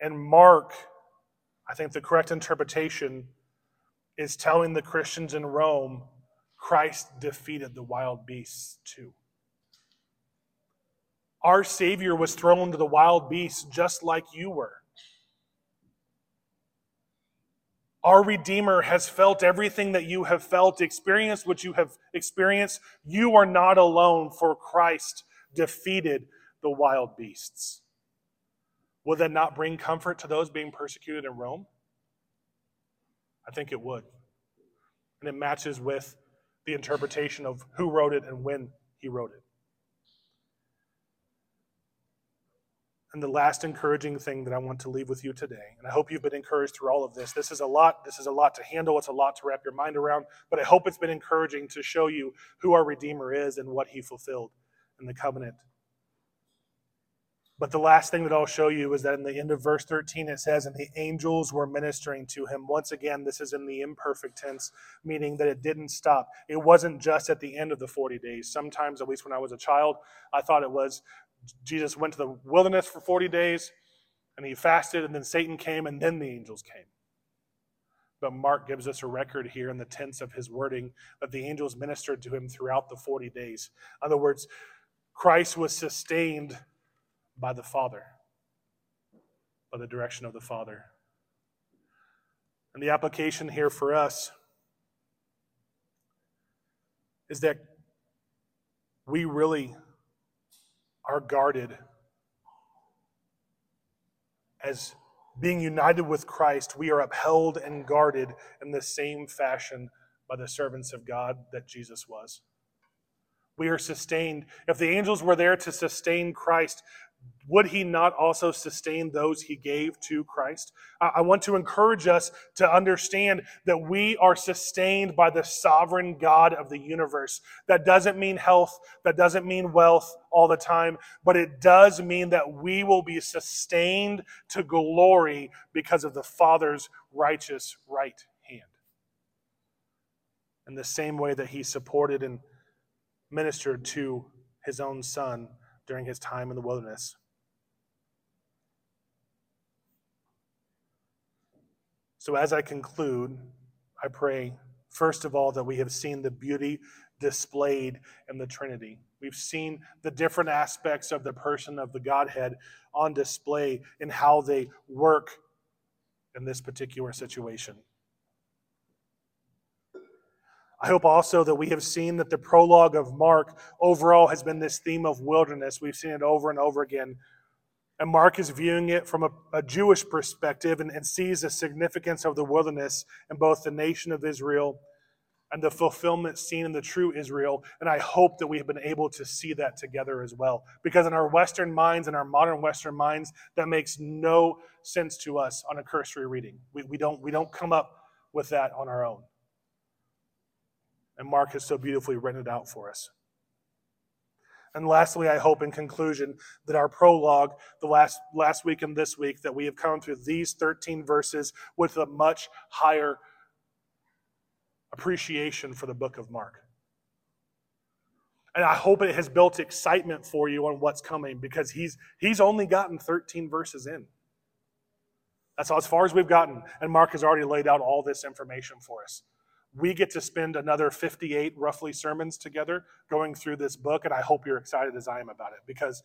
and Mark, I think the correct interpretation is telling the Christians in Rome Christ defeated the wild beasts too. Our Savior was thrown to the wild beasts just like you were. Our Redeemer has felt everything that you have felt, experienced what you have experienced. You are not alone, for Christ defeated the wild beasts. Will that not bring comfort to those being persecuted in Rome? I think it would. And it matches with the interpretation of who wrote it and when he wrote it. And the last encouraging thing that I want to leave with you today, and I hope you've been encouraged through all of this. This is a lot. This is a lot to handle. It's a lot to wrap your mind around. But I hope it's been encouraging to show you who our Redeemer is and what he fulfilled in the covenant. But the last thing that I'll show you is that in the end of verse 13, it says, And the angels were ministering to him. Once again, this is in the imperfect tense, meaning that it didn't stop. It wasn't just at the end of the 40 days. Sometimes, at least when I was a child, I thought it was Jesus went to the wilderness for 40 days and he fasted, and then Satan came, and then the angels came. But Mark gives us a record here in the tense of his wording that the angels ministered to him throughout the 40 days. In other words, Christ was sustained by the Father, by the direction of the Father. And the application here for us is that we really are guarded as being united with Christ, we are upheld and guarded in the same fashion by the servants of God that Jesus was. We are sustained. If the angels were there to sustain Christ, would he not also sustain those he gave to Christ? I want to encourage us to understand that we are sustained by the sovereign God of the universe. That doesn't mean health, that doesn't mean wealth all the time, but it does mean that we will be sustained to glory because of the Father's righteous right hand. In the same way that he supported and ministered to his own son during his time in the wilderness. So, as I conclude, I pray, first of all, that we have seen the beauty displayed in the Trinity. We've seen the different aspects of the person of the Godhead on display in how they work in this particular situation. I hope also that we have seen that the prologue of Mark overall has been this theme of wilderness. We've seen it over and over again and Mark is viewing it from a, a Jewish perspective and, and sees the significance of the wilderness in both the nation of Israel and the fulfillment seen in the true Israel. And I hope that we have been able to see that together as well. Because in our Western minds, in our modern Western minds, that makes no sense to us on a cursory reading. We, we, don't, we don't come up with that on our own. And Mark has so beautifully written it out for us. And lastly, I hope in conclusion that our prologue, the last, last week and this week, that we have come through these 13 verses with a much higher appreciation for the book of Mark. And I hope it has built excitement for you on what's coming because he's, he's only gotten 13 verses in. That's all, as far as we've gotten. And Mark has already laid out all this information for us we get to spend another 58 roughly sermons together going through this book and i hope you're excited as i am about it because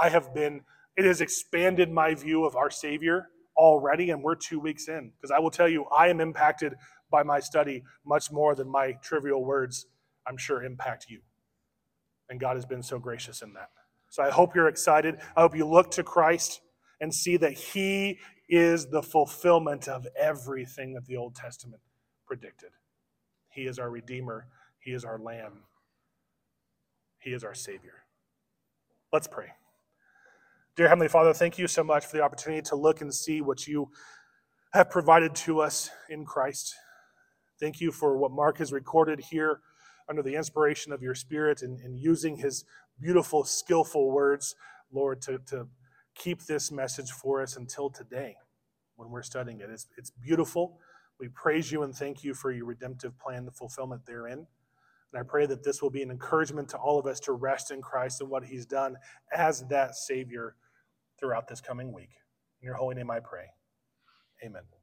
i have been it has expanded my view of our savior already and we're two weeks in because i will tell you i am impacted by my study much more than my trivial words i'm sure impact you. And god has been so gracious in that. So i hope you're excited. I hope you look to christ and see that he is the fulfillment of everything that the old testament predicted he is our Redeemer. He is our Lamb. He is our Savior. Let's pray. Dear Heavenly Father, thank you so much for the opportunity to look and see what you have provided to us in Christ. Thank you for what Mark has recorded here under the inspiration of your Spirit and, and using his beautiful, skillful words, Lord, to, to keep this message for us until today when we're studying it. It's, it's beautiful. We praise you and thank you for your redemptive plan, the fulfillment therein. And I pray that this will be an encouragement to all of us to rest in Christ and what he's done as that Savior throughout this coming week. In your holy name I pray. Amen.